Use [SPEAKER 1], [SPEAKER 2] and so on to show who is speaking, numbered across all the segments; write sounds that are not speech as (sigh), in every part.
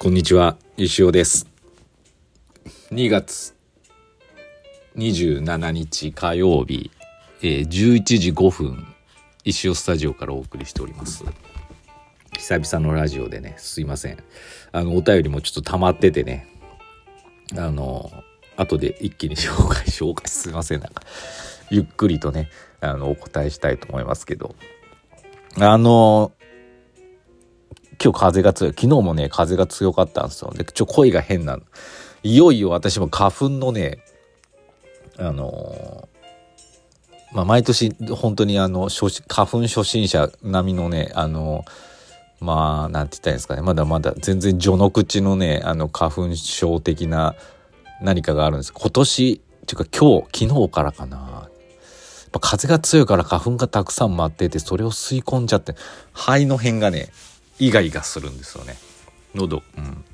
[SPEAKER 1] こんにちは、石尾です。2月27日火曜日、えー11時5分、石尾スタジオからお送りしております。久々のラジオでね、すいません。あの、お便りもちょっと溜まっててね、あの、後で一気に (laughs) 紹介、紹介すいません。なんか、ゆっくりとね、あの、お答えしたいと思いますけど、あの、今日風が強い。昨日もね、風が強かったんですよ。で、ちょ、声が変なの。いよいよ私も花粉のね、あのーまあ、毎年本当にあの、花粉初心者並みのね、あのまあ、なんて言ったらいいんですかね。まだまだ全然序の口のね、あの、花粉症的な何かがあるんです。今年、っていうか今日、昨日からかな。風が強いから花粉がたくさん舞ってて、それを吸い込んじゃって、肺の辺がね、イガイガするんですよね。喉。うん。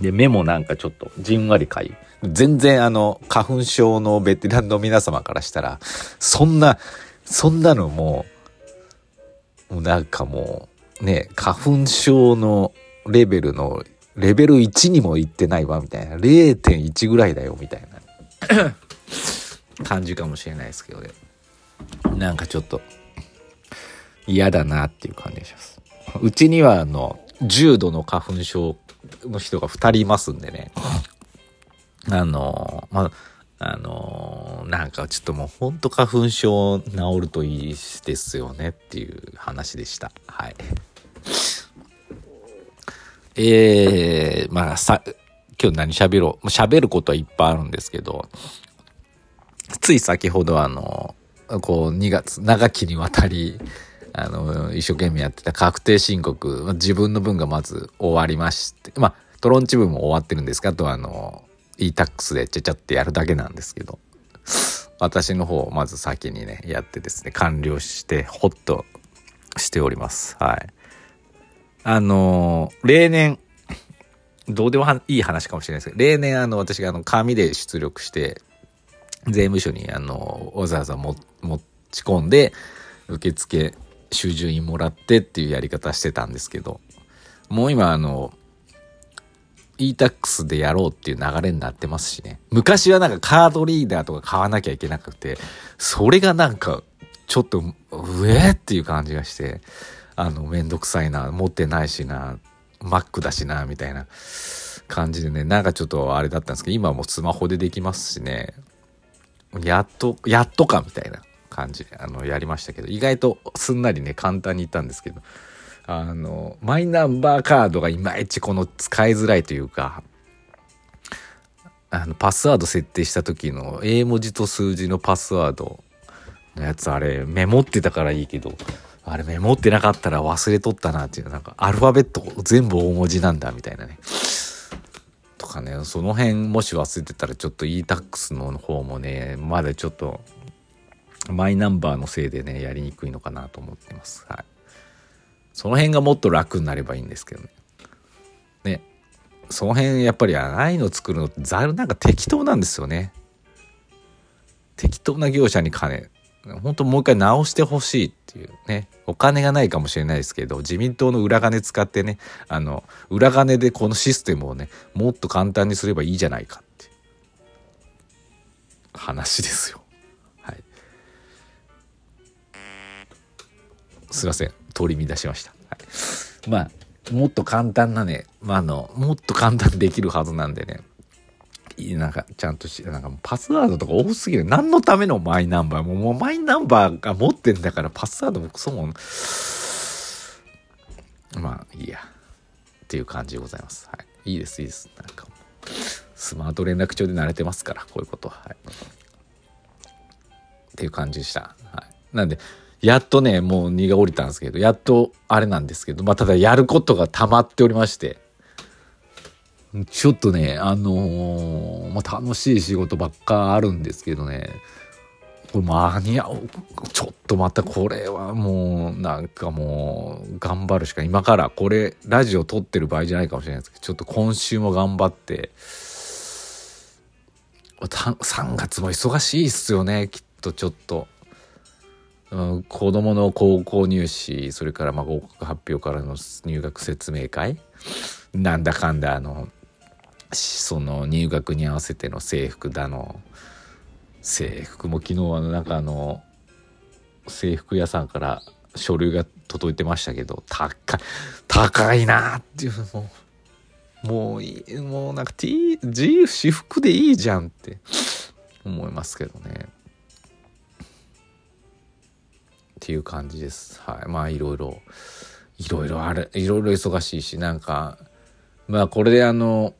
[SPEAKER 1] で、目もなんかちょっとじんわりかゆい。全然あの、花粉症のベテランの皆様からしたら、そんな、そんなのもう、もうなんかもう、ね、花粉症のレベルの、レベル1にも行ってないわ、みたいな。0.1ぐらいだよ、みたいな (coughs) 感じかもしれないですけどね。なんかちょっと、嫌だなっていう感じがします。うちにはあの、重度の花粉症の人が2人いますんでね。あの、まあ、あの、なんかちょっともうほんと花粉症治るといいですよねっていう話でした。はい。えー、まあさ、今日何喋ろう？喋ることはいっぱいあるんですけど、つい先ほどあの、こう2月、長きにわたり、あの、一生懸命やってた確定申告、自分の分がまず終わりまして、まあ、トロンチ分も終わってるんですが、あとあの、e-tax でちゃちゃってやるだけなんですけど、私の方をまず先にね、やってですね、完了して、ほっとしております。はい。あの、例年、どうでもいい話かもしれないですけど、例年あの、私があの、紙で出力して、税務署にあの、わざわざ持ち込んで、受付、収入印もらってっていうやり方してたんですけど、もう今あの、e-tax でやろうっていう流れになってますしね。昔はなんかカードリーダーとか買わなきゃいけなくて、それがなんか、ちょっと、うえっていう感じがして、あの、めんどくさいな、持ってないしな、Mac だしな、みたいな感じでね、なんかちょっとあれだったんですけど、今はもうスマホでできますしね、やっと、やっとかみたいな感じ、あの、やりましたけど、意外とすんなりね、簡単にいったんですけど、あの、マイナンバーカードがいまいちこの使いづらいというか、あの、パスワード設定した時の英文字と数字のパスワードのやつ、あれ、メモってたからいいけど、あれメモってなかったら忘れとったなっていう、なんかアルファベット全部大文字なんだみたいなね。とかね、その辺もし忘れてたらちょっと e-tax の方もね、まだちょっとマイナンバーのせいでね、やりにくいのかなと思ってます。はい。その辺がもっと楽になればいいんですけどね。ね。その辺やっぱりああいうの作るのってざるなんか適当なんですよね。適当な業者に金、本当もう一回直してほしいっていうね。お金がないかもしれないですけど、自民党の裏金使ってね、あの、裏金でこのシステムをね、もっと簡単にすればいいじゃないかって話ですよ。すいません。取り乱しました。はい、まあ、もっと簡単なね、まあ、あの、もっと簡単にできるはずなんでね、なんか、ちゃんとし、なんかパスワードとか多すぎる。何のためのマイナンバー？もうもうマイナンバーが持ってんだから、パスワードもクソも。まあ、いいや。っていう感じでございます。はい。いいです、いいです。なんか、スマート連絡帳で慣れてますから、こういうことは。はい。っていう感じでした。はい。なんで、やっとね、もう荷が下りたんですけど、やっとあれなんですけど、まあ、ただやることが溜まっておりまして、ちょっとね、あのーまあ、楽しい仕事ばっかあるんですけどね、これ間に合う、ちょっとまたこれはもう、なんかもう、頑張るしか、今からこれ、ラジオ撮ってる場合じゃないかもしれないですけど、ちょっと今週も頑張って、3月も忙しいっすよね、きっとちょっと。うん子供の高校入試、それからまあ合格発表からの入学説明会？なんだかんだあのその入学に合わせての制服だの制服も昨日はなんかあの制服屋さんから書類が届いてましたけど高い高いなっていうもうもういいもうなんか T 自由私服でいいじゃんって思いますけどね。っていう感じです。はい。まあいろいろいろいろある。いろいろ忙しいしなんかまあこれであの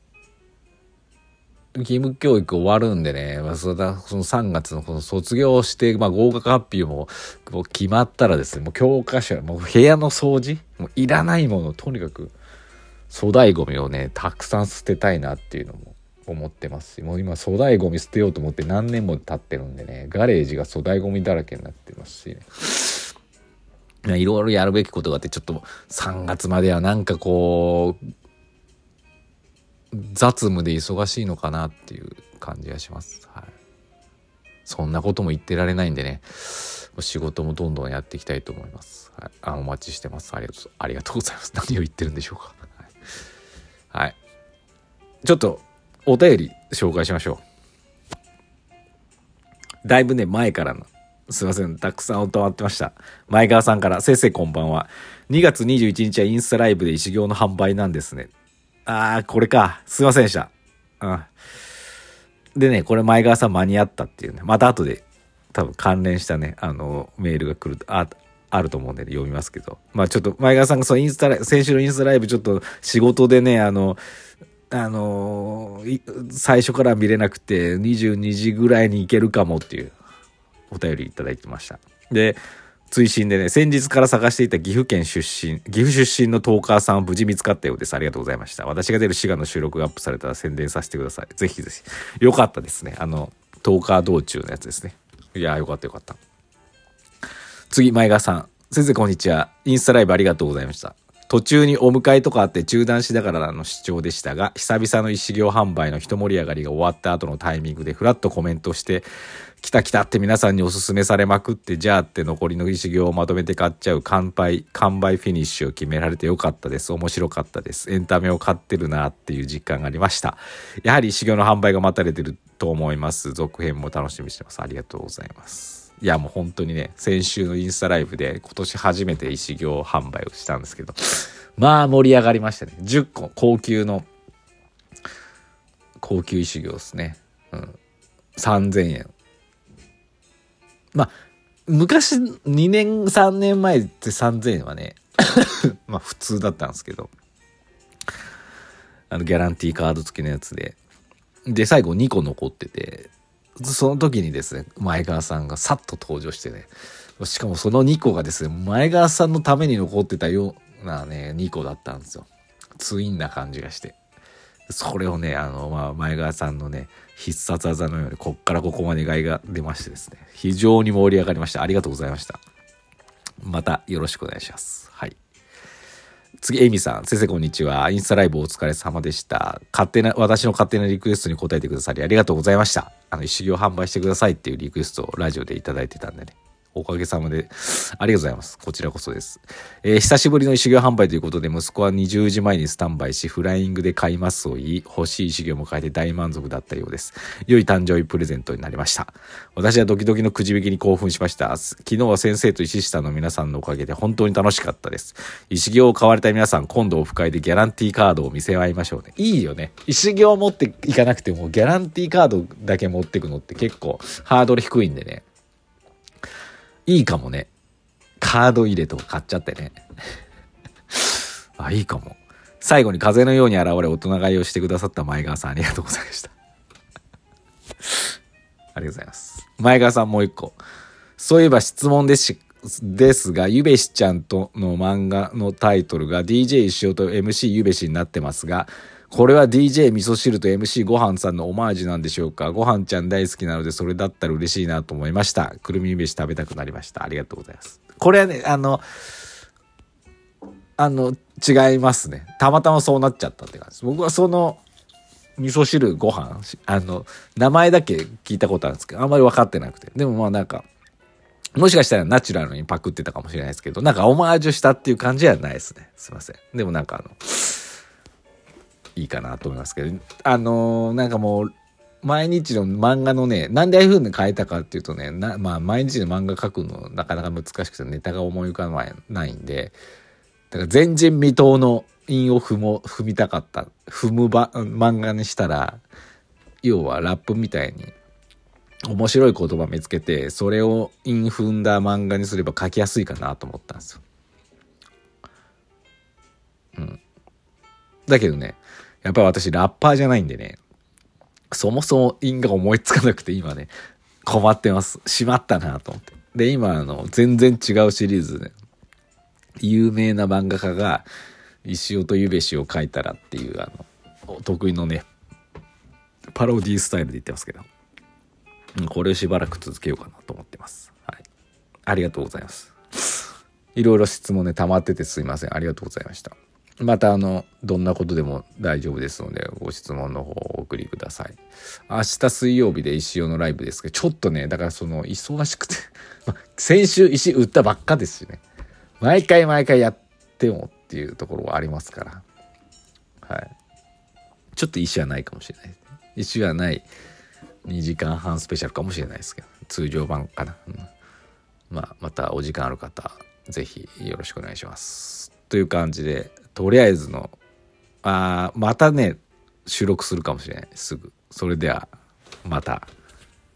[SPEAKER 1] 義務教育終わるんでね、まあ、そのその3月のこの卒業して、まあ、合格発表もも決まったらですね、もう教科書、もう部屋の掃除、もういらないもの、とにかく粗大ごみをね、たくさん捨てたいなっていうのも思ってますし、もう今粗大ごみ捨てようと思って何年も経ってるんでね、ガレージが粗大ごみだらけになってますし、ね、いろいろやるべきことがあって、ちょっと3月まではなんかこう、雑務で忙しいのかなっていう感じがします。はい。そんなことも言ってられないんでね、仕事もどんどんやっていきたいと思います。はい、あお待ちしてます。ありがとうありがとうございます。何を言ってるんでしょうか。はい。はい、ちょっとお便り紹介しましょう。だいぶね、前からのすいません。たくさん音わってました。前川さんから、先生こんばんは。2月21日はインスタライブで石行の販売なんですね。ああ、これか。すいませんでした。うん。でね、これ前川さん間に合ったっていうね。また後で多分関連したね、あの、メールが来る、あ、あると思うんで、ね、読みますけど。まあちょっと前川さんがそのインスタライブ、先週のインスタライブちょっと仕事でね、あの、あの最初から見れなくて22時ぐらいに行けるかもっていうお便りいただいてました。で、追伸でね、先日から探していた岐阜県出身、岐阜出身のトーカーさんを無事見つかったようです。ありがとうございました。私が出る滋賀の収録がアップされたら宣伝させてください。ぜひぜひ。よかったですね。あの、トーカー道中のやつですね。いやよかったよかった。次、前川さん。先生、こんにちは。インスタライブありがとうございました。途中にお迎えとかあって中断しながらの視聴でしたが、久々の一行販売の一盛り上がりが終わった後のタイミングでふらっとコメントして、来た来たって皆さんにおすすめされまくって、じゃあって残りの石行をまとめて買っちゃう乾杯、完売フィニッシュを決められてよかったです。面白かったです。エンタメを買ってるなっていう実感がありました。やはり石行の販売が待たれてると思います。続編も楽しみにしてます。ありがとうございます。いやもう本当にね、先週のインスタライブで今年初めて石行販売をしたんですけど、まあ盛り上がりましたね。10個、高級の、高級石行ですね。うん。3000円。まあ、昔2年3年前って3000円はね (coughs) まあ普通だったんですけどあのギャランティーカード付きのやつでで最後2個残っててその時にですね前川さんがさっと登場してねしかもその2個がですね前川さんのために残ってたようなね2個だったんですよ。ツインな感じがして。それをねあの、まあ、前川さんのね必殺技のようにこっからここまで害が出ましてですね非常に盛り上がりました。ありがとうございました。またよろしくお願いします。はい。次、エイミさん。先生、こんにちは。インスタライブお疲れ様でした。勝手な、私の勝手なリクエストに答えてくださりありがとうございました。あの、一行販売してくださいっていうリクエストをラジオでいただいてたんでね。おかげさまで、ありがとうございます。こちらこそです。えー、久しぶりの修行販売ということで、息子は20時前にスタンバイし、フライングで買いますを言い、欲しい修行も変えて大満足だったようです。良い誕生日プレゼントになりました。私はドキドキのくじ引きに興奮しました。昨日は先生と石下の皆さんのおかげで本当に楽しかったです。石行を買われた皆さん、今度オフ会でギャランティーカードを見せ合いましょうね。いいよね。石行を持っていかなくても、ギャランティーカードだけ持ってくのって結構ハードル低いんでね。いいかもね。カード入れとか買っちゃってね。(laughs) あ、いいかも。最後に風のように現れ大人買いをしてくださった前川さんありがとうございました。(laughs) ありがとうございます。前川さんもう一個。そういえば質問ですし、ですが、ゆべしちゃんとの漫画のタイトルが DJ 石尾と MC ゆべしになってますが、これは DJ 味噌汁と MC ごはんさんのオマージュなんでしょうか？ごはんちゃん大好きなのでそれだったら嬉しいなと思いました。くるみ飯食べたくなりました。ありがとうございます。これはね、あの、あの、違いますね。たまたまそうなっちゃったって感じです。僕はその、味噌汁ご飯あの、名前だけ聞いたことあるんですけど、あんまり分かってなくて。でもまあなんか、もしかしたらナチュラルにパクってたかもしれないですけど、なんかオマージュしたっていう感じはないですね。すいません。でもなんかあの、いいかなと思いますけど、あのーなんかもう、毎日の漫画のね、なんでああいう風に変えたかっていうとね、なまあ、毎日の漫画描くのなかなか難しくてネタが思い浮かばないんで、だから前人未到の韻を踏も踏みたかった踏むば漫画にしたら要はラップみたいに面白い言葉見つけてそれを韻踏んだ漫画にすれば書きやすいかなと思ったんですよ。だけどねやっぱり私ラッパーじゃないんでねそもそも韻が思いつかなくて今ね困ってます。しまったなと思って。で今あの全然違うシリーズで、有名な漫画家が石尾とゆべしを書いたらっていうあの得意のねパロディスタイルで言ってますけどこれをしばらく続けようかなと思ってます。はい。ありがとうございます。いろいろ質問ね溜まっててすいません。ありがとうございました。またあのどんなことでも大丈夫ですのでご質問の方をお送りください明日水曜日で石尾のライブですけどちょっとねだからその忙しくて (laughs) 先週石売ったばっかですしね毎回毎回やってもっていうところはありますから。はい。ちょっと石はないかもしれない。石はない2時間半スペシャルかもしれないですけど、通常版かな。うん、まあ、またお時間ある方、ぜひよろしくお願いします。という感じで、とりあえずの、あまたね、収録するかもしれない。すぐ。それでは、また。